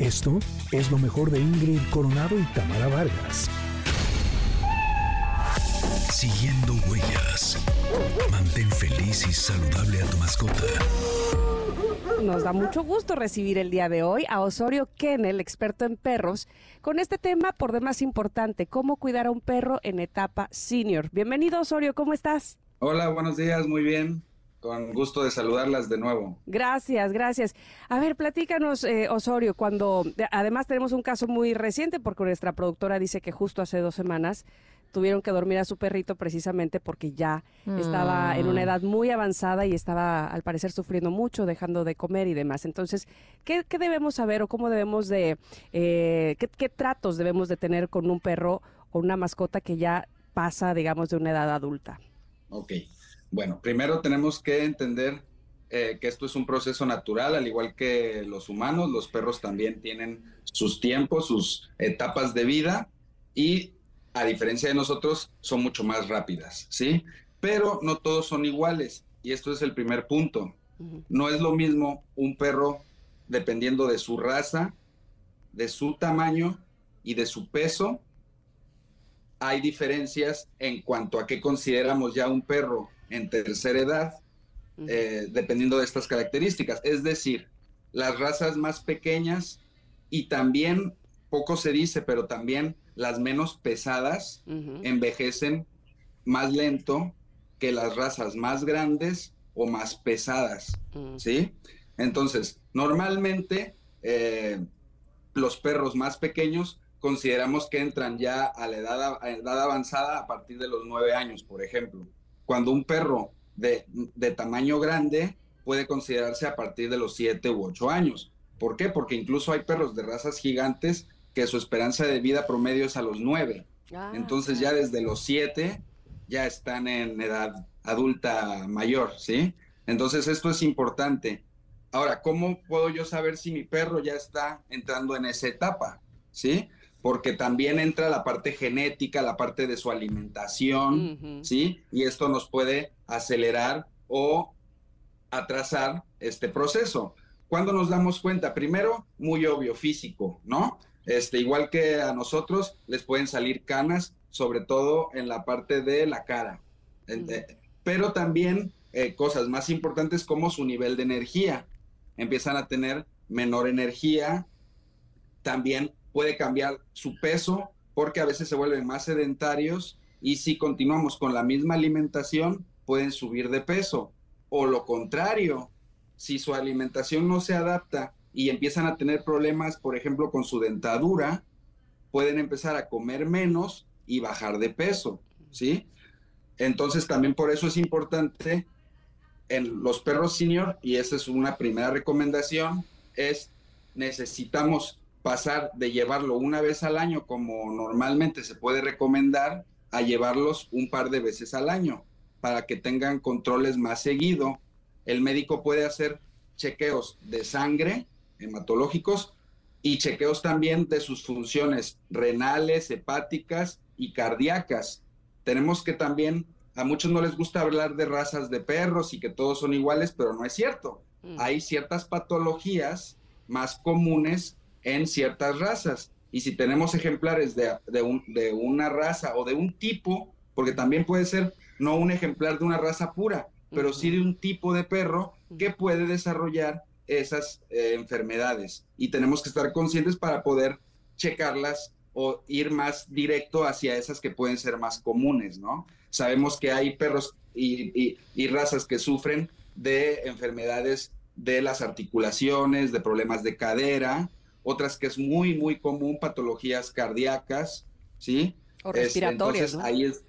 Esto es lo mejor de Ingrid Coronado y Tamara Vargas. Siguiendo huellas. Mantén feliz y saludable a tu mascota. Nos da mucho gusto recibir el día de hoy a Osorio Kennel, experto en perros, con este tema por demás importante, cómo cuidar a un perro en etapa senior. Bienvenido Osorio, ¿cómo estás? Hola, buenos días, muy bien. Con gusto de saludarlas de nuevo. Gracias, gracias. A ver, platícanos, eh, Osorio, cuando además tenemos un caso muy reciente porque nuestra productora dice que justo hace dos semanas tuvieron que dormir a su perrito precisamente porque ya estaba en una mm. edad muy avanzada y estaba al parecer sufriendo mucho, dejando de comer y demás. Entonces, ¿qué, debemos saber o cómo debemos de, eh, qué, qué tratos debemos de tener con un perro o una mascota que ya pasa, digamos, de una edad adulta? Ok, bueno, primero tenemos que entender eh, que esto es un proceso natural, al igual que los humanos, los perros también tienen sus tiempos, sus etapas de vida y a diferencia de nosotros, son mucho más rápidas, ¿sí? Pero no todos son iguales y esto es el primer punto. No es lo mismo un perro dependiendo de su raza, de su tamaño y de su peso. Hay diferencias en cuanto a qué consideramos ya un perro en tercera edad, eh, dependiendo de estas características. Es decir, las razas más pequeñas y también, poco se dice, pero también las menos pesadas envejecen más lento que las razas más grandes o más pesadas, mm. ¿sí? Entonces, normalmente eh, los perros más pequeños consideramos que entran ya a la edad, edad, avanzada a partir de los nueve años, por ejemplo. Cuando un perro de, de, tamaño grande puede considerarse a partir de los siete u ocho años. ¿Por qué? Porque incluso hay perros de razas gigantes que su esperanza de vida promedio es a los nueve. Ah, Entonces ya desde los siete ya están en edad adulta mayor, ¿sí? Entonces esto es importante. Ahora, ¿cómo puedo yo saber si mi perro ya está entrando en esa etapa? ¿Sí? Porque también entra la parte genética, la parte de su alimentación, ¿sí? Y esto nos puede acelerar o atrasar este proceso. ¿Cuándo nos damos cuenta? Primero, muy obvio, físico, ¿no? Este, igual que a nosotros, les pueden salir canas, sobre todo en la parte de la cara. Eh, pero también eh, cosas más importantes como su nivel de energía. Empiezan a tener menor energía. También puede cambiar su peso porque a veces se vuelven más sedentarios y si continuamos con la misma alimentación pueden subir de peso. O lo contrario, si su alimentación no se adapta y empiezan a tener problemas, por ejemplo, con su dentadura, pueden empezar a comer menos y bajar de peso, ¿sí? Entonces también por eso es importante en los perros senior, y esa es una primera recomendación, es necesitamos pasar de llevarlo una vez al año como normalmente se puede recomendar a llevarlos un par de veces al año para que tengan controles más seguido. El médico puede hacer chequeos de sangre, hematológicos y chequeos también de sus funciones renales, hepáticas y cardíacas. Tenemos que también, a muchos no les gusta hablar de razas de perros y que todos son iguales, pero no es cierto. Mm. Hay ciertas patologías más comunes en ciertas razas. Y si tenemos ejemplares de, de una raza o de un tipo, porque también puede ser no un ejemplar de una raza pura, pero sí de un tipo de perro que puede desarrollar esas eh, enfermedades y tenemos que estar conscientes para poder checarlas o ir más directo hacia esas que pueden ser más comunes, ¿no? Sabemos que hay perros y, razas que sufren de enfermedades de las articulaciones, de problemas de cadera, otras que es muy, muy común, patologías cardíacas, ¿sí? O respiratorias, Entonces, ahí es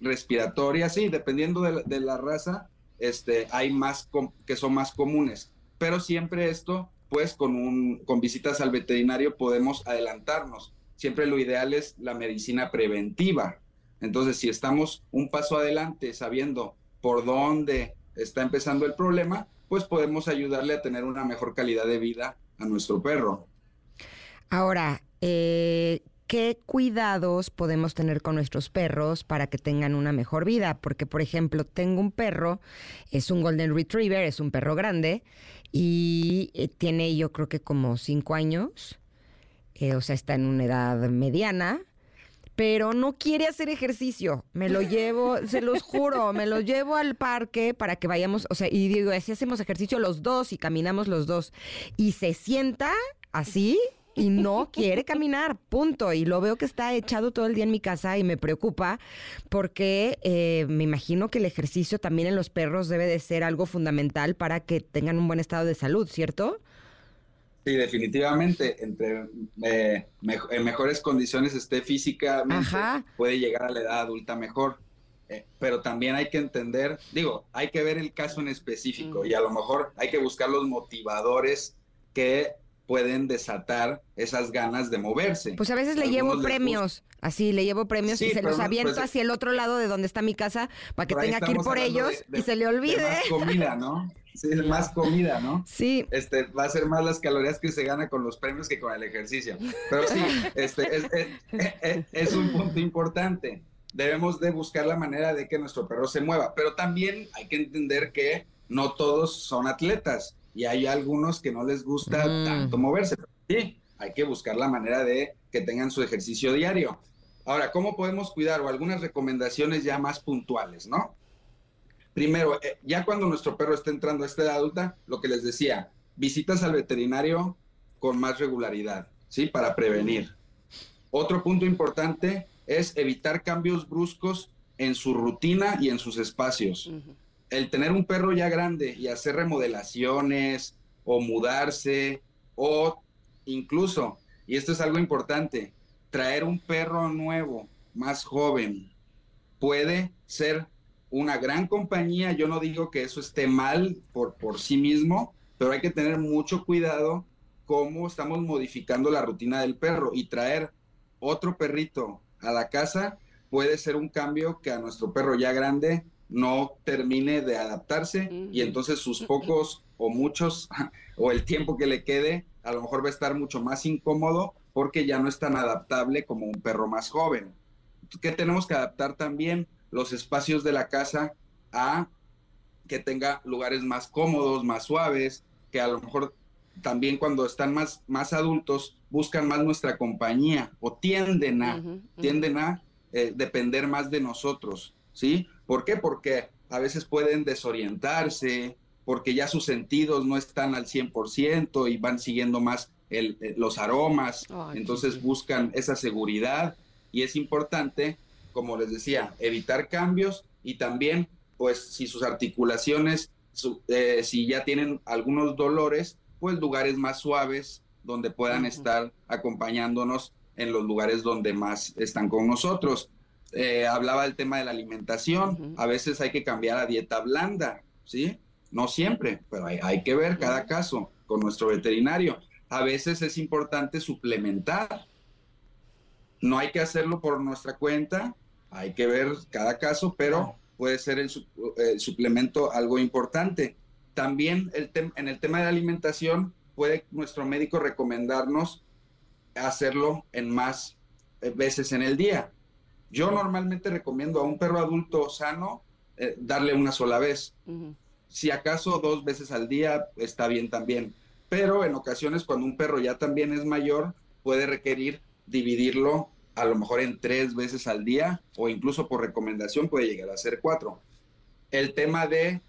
respiratoria, sí, dependiendo de la, de la raza, este, hay más que son más comunes pero siempre esto, pues con, un, con visitas al veterinario podemos adelantarnos. Siempre lo ideal es la medicina preventiva. Entonces, si estamos un paso adelante sabiendo por dónde está empezando el problema, pues podemos ayudarle a tener una mejor calidad de vida a nuestro perro. Ahora, eh, ¿qué cuidados podemos tener con nuestros perros para que tengan una mejor vida? Porque, por ejemplo, tengo un perro, es un Golden Retriever, es un perro grande, y eh, tiene yo creo que como cinco años. eh, o sea, está en una edad mediana, pero no quiere hacer ejercicio. Me lo llevo, se los juro, me lo llevo al parque para que vayamos, o sea, y digo, así hacemos ejercicio los dos y caminamos los dos. Y se sienta así y no quiere caminar, punto. Y lo veo que está echado todo el día en mi casa y me preocupa porque eh, me imagino que el ejercicio también en los perros debe de ser algo fundamental para que tengan un buen estado de salud, ¿cierto? Sí, definitivamente, entre eh, en mejores condiciones esté físicamente, puede llegar a la edad adulta mejor. Eh, pero también hay que entender, digo, hay que ver el caso en específico y a lo mejor hay que buscar los motivadores que pueden desatar esas ganas de moverse. Pues a veces le llevo premios, así le llevo premios y se los aviento pues, hacia el otro lado de donde está mi casa para que tenga que ir por ellos y se le olvide. más comida, ¿no? Sí, más comida, ¿no? Sí. Este, va a ser más las calorías que se gana con los premios que con el ejercicio. Pero sí, este, es, es un punto importante. Debemos de buscar la manera de que nuestro perro se mueva, pero también hay que entender que no todos son atletas y hay algunos que no les gusta mm. tanto moverse. Sí, hay que buscar la manera de que tengan su ejercicio diario. Ahora, ¿cómo podemos cuidar? O algunas recomendaciones ya más puntuales, ¿no? Primero, eh, ya cuando nuestro perro está entrando a esta edad adulta, lo que les decía, visitas al veterinario con más regularidad, ¿sí? Para prevenir. Otro punto importante es evitar cambios bruscos en su rutina y en sus espacios el tener un perro ya grande y hacer remodelaciones o mudarse o incluso, y esto es algo importante, traer un perro nuevo, más joven, puede ser una gran compañía. Yo no digo que eso esté mal por, por sí mismo, pero hay que tener mucho cuidado cómo estamos modificando la rutina del perro y traer otro perrito a la casa puede ser un cambio que a nuestro perro ya grande no termine de adaptarse y entonces sus pocos o muchos o el tiempo que le quede a lo mejor va a estar mucho más incómodo porque ya no es tan adaptable como un perro más joven. ¿Qué tenemos que adaptar también? Los espacios de la casa a que tenga lugares más cómodos, más suaves, que a lo mejor también cuando están más, más adultos buscan más nuestra compañía o tienden a, tienden a eh, depender más de nosotros, ¿sí? ¿Por qué? Porque a veces pueden desorientarse, porque ya sus sentidos no están al 100% y van siguiendo más eh, los aromas, entonces buscan esa seguridad y es importante, como les decía, evitar cambios y también, pues si sus articulaciones, eh, si ya tienen algunos dolores, pues lugares más suaves donde puedan estar acompañándonos en los lugares donde más están con nosotros. Eh, hablaba del tema de la alimentación, a veces hay que cambiar a dieta blanda, ¿sí? No siempre, pero hay, que ver cada caso con nuestro veterinario. A veces es importante suplementar. No hay que hacerlo por nuestra cuenta, hay que ver cada caso, pero puede ser el, suplemento algo importante. También el en el tema de la alimentación, puede nuestro médico recomendarnos hacerlo en más eh, veces en el día. Yo normalmente recomiendo a un perro adulto sano eh, darle una sola vez. Si acaso dos veces al día está bien también. Pero en ocasiones cuando un perro ya también es mayor, puede requerir dividirlo a lo mejor en tres veces al día o incluso por recomendación puede llegar a ser cuatro. El tema de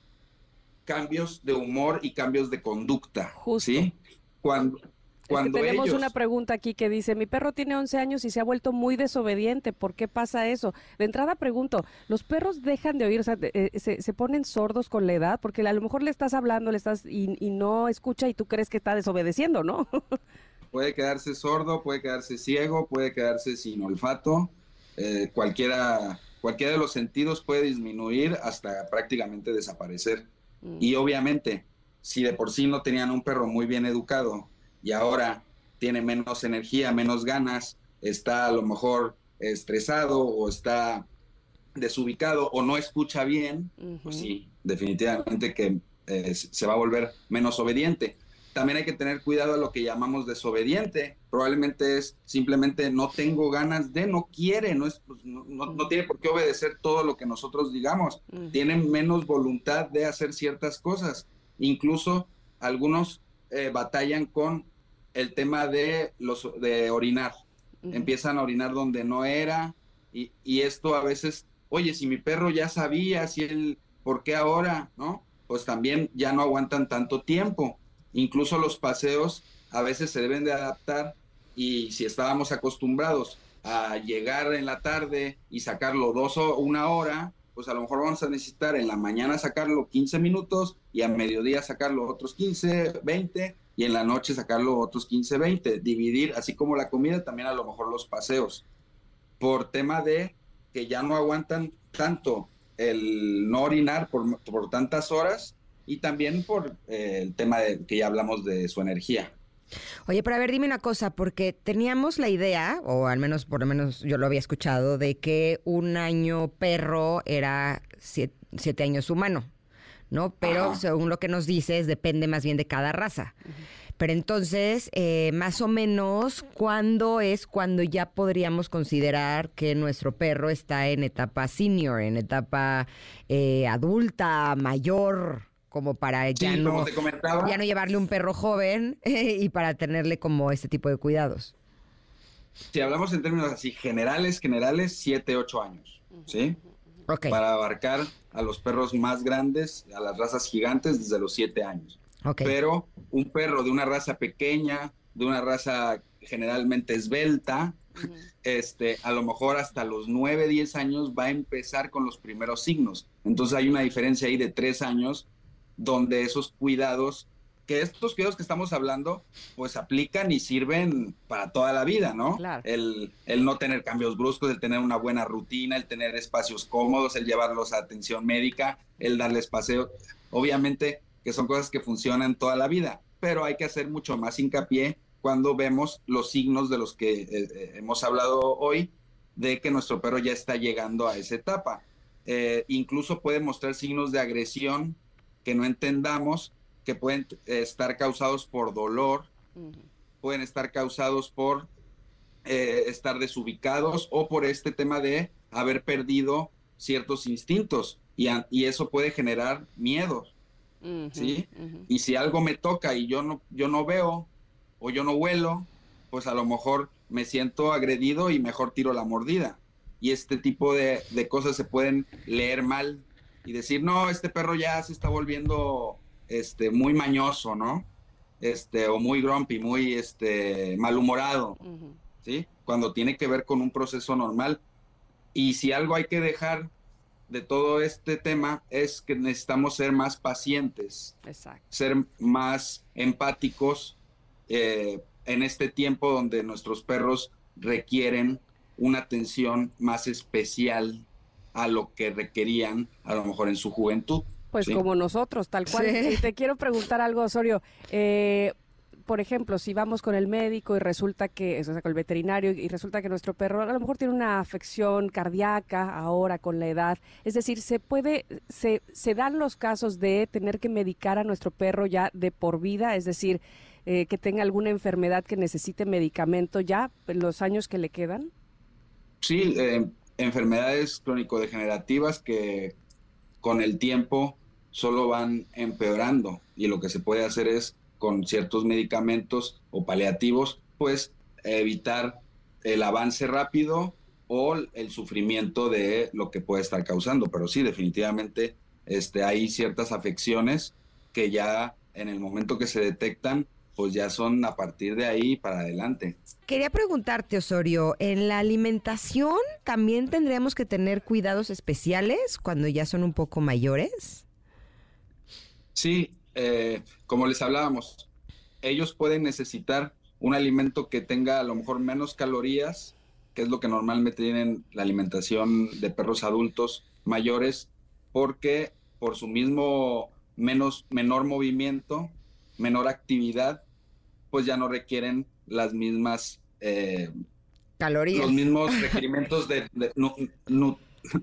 cambios de humor y cambios de conducta. ¿sí? Cuando, tenemos una pregunta aquí que dice, mi perro tiene 11 años y se ha vuelto muy desobediente, ¿por qué pasa eso? De entrada pregunto, ¿los perros dejan de oír, o sea, eh, se, ponen sordos con la edad? Porque a lo mejor le estás hablando le estás y, no escucha y tú crees que está desobedeciendo, ¿no? puede quedarse sordo, puede quedarse ciego, puede quedarse sin olfato, eh, cualquiera, cualquiera de los sentidos puede disminuir hasta prácticamente desaparecer. Mm. Y obviamente, si de por sí no tenían un perro muy bien educado, y ahora tiene menos energía, menos ganas, está a lo mejor estresado o está desubicado o no escucha bien, pues sí, definitivamente que eh, se va a volver menos obediente. También hay que tener cuidado a lo que llamamos desobediente. Probablemente es simplemente no tengo ganas de, no quiere, no, es, pues, no, no, tiene por qué obedecer todo lo que nosotros digamos. Tiene menos voluntad de hacer ciertas cosas. Incluso algunos eh, batallan con el tema de los de orinar. Empiezan a orinar donde no era y, y, esto a veces, oye, si mi perro ya sabía, si él, ¿por qué ahora? ¿No? Pues también ya no aguantan tanto tiempo. Incluso los paseos a veces se deben de adaptar y si estábamos acostumbrados a llegar en la tarde y sacarlo dos o una hora, pues a lo mejor vamos a necesitar en la mañana sacarlo 15 minutos y a mediodía sacarlo otros 15, 20 y en la noche sacarlo otros 15, 20. Dividir, así como la comida, también a lo mejor los paseos. Por tema de que ya no aguantan tanto el no orinar por, por tantas horas y también por eh, el tema de que ya hablamos de su energía. Oye, pero a ver, dime una cosa, porque teníamos la idea, o al menos por lo menos yo lo había escuchado, de que un año perro era siete años humano. ¿no? Pero según lo que nos dices, depende más bien de cada raza. Pero entonces, eh, más o menos, ¿cuándo es cuando ya podríamos considerar que nuestro perro está en etapa senior, en etapa eh, adulta, mayor? Como para ya, no, ya no llevarle un perro joven y para tenerle como este tipo de cuidados. Si hablamos en términos así generales, generales, 7, 8 años, ¿sí? Para abarcar a los perros más grandes, a las razas gigantes, desde los siete años. Pero un perro de una raza pequeña, de una raza generalmente esbelta, este, a lo mejor hasta los 9, 10 años va a empezar con los primeros signos. Entonces hay una diferencia ahí de tres años donde esos cuidados que estos cuidados que estamos hablando, pues aplican y sirven para toda la vida, ¿no? El, el, no tener cambios bruscos, el tener una buena rutina, el tener espacios cómodos, el llevarlos a atención médica, el darles paseo. Obviamente que son cosas que funcionan toda la vida, pero hay que hacer mucho más hincapié cuando vemos los signos de los que eh, eh, hemos hablado hoy, de que nuestro perro ya está llegando a esa etapa. Eh, incluso puede mostrar signos de agresión que no entendamos que pueden eh, estar causados por dolor, pueden estar causados por eh, estar desubicados o por este tema de haber perdido ciertos instintos y, y eso puede generar miedo, ¿sí? Y si algo me toca y yo no, yo no veo o yo no huelo, pues a lo mejor me siento agredido y mejor tiro la mordida. Y este tipo de, de cosas se pueden leer mal y decir, no, este perro ya se está volviendo este, muy mañoso, ¿no? Este, o muy grumpy, muy este, malhumorado, ¿sí? Cuando tiene que ver con un proceso normal. Y si algo hay que dejar de todo este tema es que necesitamos ser más pacientes, ser más empáticos eh, en este tiempo donde nuestros perros requieren una atención más especial a lo que requerían a lo mejor en su juventud. Pues como nosotros, tal cual. te quiero preguntar algo, Osorio. Eh, por ejemplo, si vamos con el médico y resulta que, o sea, con el veterinario y resulta que nuestro perro a lo mejor tiene una afección cardíaca ahora con la edad, es decir, se puede, se, se dan los casos de tener que medicar a nuestro perro ya de por vida, es decir, eh, que tenga alguna enfermedad que necesite medicamento ya en los años que le quedan. Sí, eh, enfermedades crónico-degenerativas que con el tiempo solo van empeorando y lo que se puede hacer es con ciertos medicamentos o paliativos, pues evitar el avance rápido o el sufrimiento de lo que puede estar causando. Pero sí, definitivamente este, hay ciertas afecciones que ya en el momento que se detectan, pues ya son a partir de ahí para adelante. Quería preguntarte, Osorio, ¿en la alimentación también tendríamos que tener cuidados especiales cuando ya son un poco mayores? Sí, eh, como les hablábamos, ellos pueden necesitar un alimento que tenga a lo mejor menos calorías, que es lo que normalmente tienen la alimentación de perros adultos mayores, porque por su mismo menos, menor movimiento, menor actividad, pues ya no requieren las mismas eh, calorías. Los mismos requerimientos de,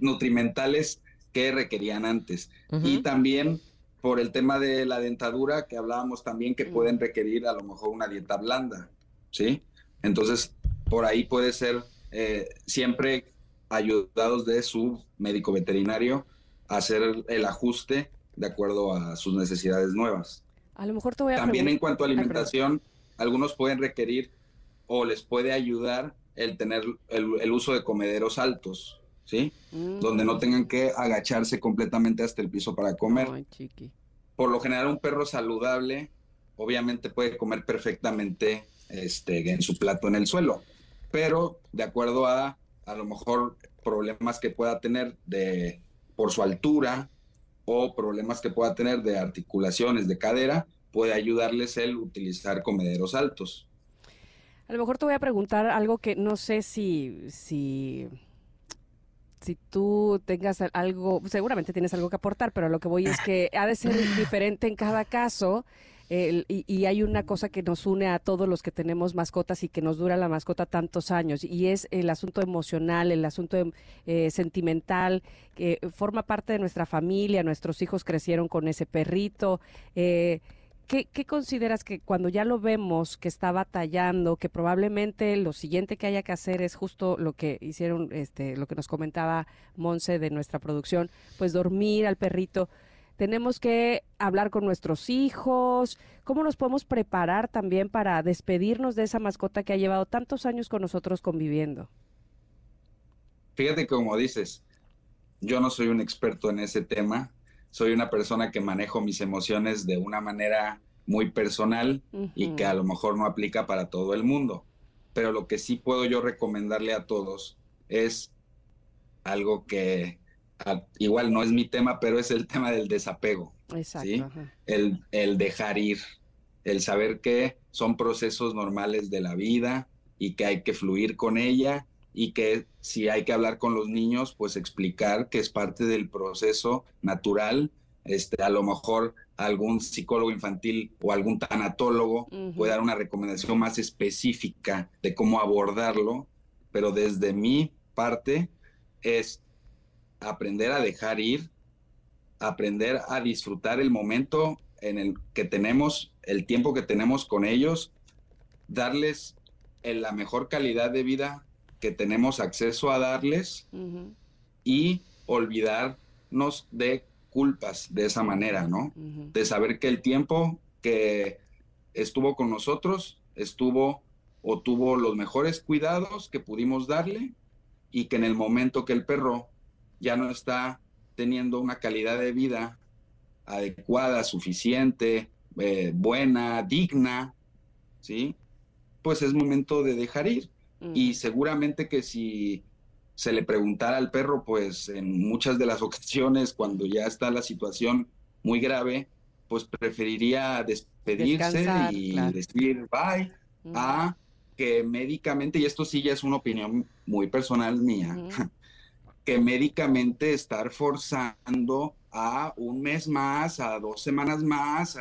nutrimentales que requerían antes. Y también por el tema de la dentadura que hablábamos también que pueden requerir a lo mejor una dieta blanda, ¿sí? Entonces, por ahí puede ser eh, siempre ayudados de su médico veterinario a hacer el ajuste de acuerdo a sus necesidades nuevas. A lo mejor te voy a También en cuanto a alimentación, algunos pueden requerir o les puede ayudar el tener el, uso de comederos altos, ¿sí? Donde no mm. tengan que agacharse completamente hasta el piso para comer. Por lo general, un perro saludable obviamente puede comer perfectamente este, en su plato en el suelo, pero de acuerdo a a lo mejor problemas que pueda tener de por su altura o problemas que pueda tener de articulaciones de cadera, puede ayudarles el utilizar comederos altos. A lo mejor te voy a preguntar algo que no sé si, si, si tú tengas algo, seguramente tienes algo que aportar, pero lo que voy es que ha de ser diferente en cada caso. y, hay una cosa que nos une a todos los que tenemos mascotas y que nos dura la mascota tantos años, y es el asunto emocional, el asunto eh, sentimental, que forma parte de nuestra familia, nuestros hijos crecieron con ese perrito. Eh, ¿Qué, consideras que cuando ya lo vemos que está batallando, que probablemente lo siguiente que haya que hacer es justo lo que hicieron, este, lo que nos comentaba Monse de nuestra producción, pues dormir al perrito? Tenemos que hablar con nuestros hijos. ¿Cómo nos podemos preparar también para despedirnos de esa mascota que ha llevado tantos años con nosotros conviviendo? Fíjate como dices, yo no soy un experto en ese tema soy una persona que manejo mis emociones de una manera muy personal y que a lo mejor no aplica para todo el mundo. Pero lo que sí puedo yo recomendarle a todos es algo que igual no es mi tema, pero es el tema del desapego. Exacto. El, el dejar ir, el saber que son procesos normales de la vida y que hay que fluir con ella y que si hay que hablar con los niños, pues explicar que es parte del proceso natural. Este, a lo mejor algún psicólogo infantil o algún tanatólogo puede dar una recomendación más específica de cómo abordarlo, pero desde mi parte es aprender a dejar ir, aprender a disfrutar el momento en el que tenemos, el tiempo que tenemos con ellos, darles la mejor calidad de vida que tenemos acceso a darles y olvidarnos de culpas de esa manera, ¿no? De saber que el tiempo que estuvo con nosotros estuvo o tuvo los mejores cuidados que pudimos darle y que en el momento que el perro ya no está teniendo una calidad de vida adecuada, suficiente, eh, buena, digna, ¿sí? Pues es momento de dejar ir. Y seguramente que si se le preguntara al perro, pues en muchas de las ocasiones, cuando ya está la situación muy grave, pues preferiría despedirse y decir bye mm. a que médicamente, y esto sí ya es una opinión muy personal mía, que médicamente estar forzando a un mes más, a dos semanas más,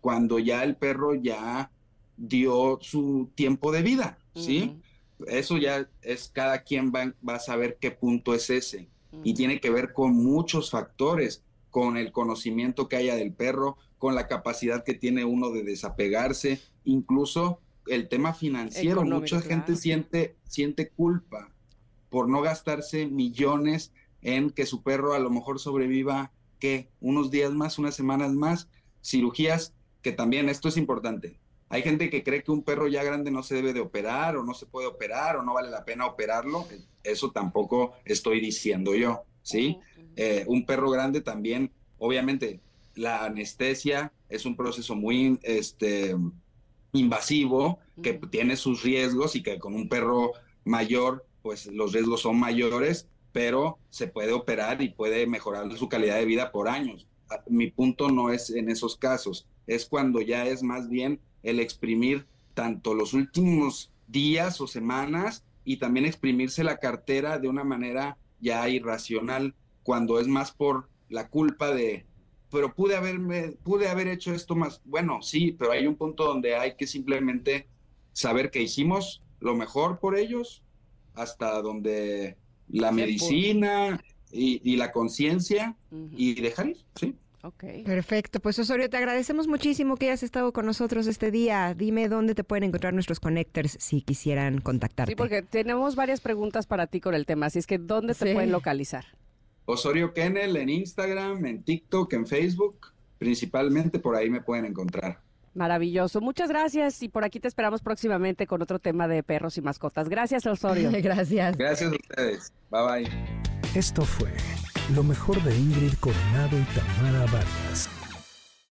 cuando ya el perro ya dio su tiempo de vida. ¿Sí? Eso ya es cada quien va, va, a saber qué punto es ese. Y tiene que ver con muchos factores, con el conocimiento que haya del perro, con la capacidad que tiene uno de desapegarse, incluso el tema financiero. Mucha gente siente, siente culpa por no gastarse millones en que su perro a lo mejor sobreviva, que unos días más, unas semanas más, cirugías, que también esto es importante. Hay gente que cree que un perro ya grande no se debe de operar o no se puede operar o no vale la pena operarlo. Eso tampoco estoy diciendo yo, ¿sí? Eh, un perro grande también, obviamente, la anestesia es un proceso muy este, invasivo que tiene sus riesgos y que con un perro mayor, pues los riesgos son mayores, pero se puede operar y puede mejorar su calidad de vida por años. Ah, mi punto no es en esos casos, es cuando ya es más bien el exprimir tanto los últimos días o semanas y también exprimirse la cartera de una manera ya irracional cuando es más por la culpa de pero pude haberme pude haber hecho esto más bueno sí pero hay un punto donde hay que simplemente saber que hicimos lo mejor por ellos hasta donde la medicina y, la conciencia y dejar ir sí Perfecto. Pues Osorio, te agradecemos muchísimo que hayas estado con nosotros este día. Dime dónde te pueden encontrar nuestros connectors si quisieran contactarte. Sí, porque tenemos varias preguntas para ti con el tema, así es que ¿dónde te pueden localizar? Osorio Kennel en Instagram, en TikTok, en Facebook, principalmente por ahí me pueden encontrar. Maravilloso. Muchas gracias y por aquí te esperamos próximamente con otro tema de perros y mascotas. Gracias, Osorio. Gracias. Gracias a ustedes. Bye bye. Esto fue lo mejor de Ingrid Coronado y Tamara Vargas.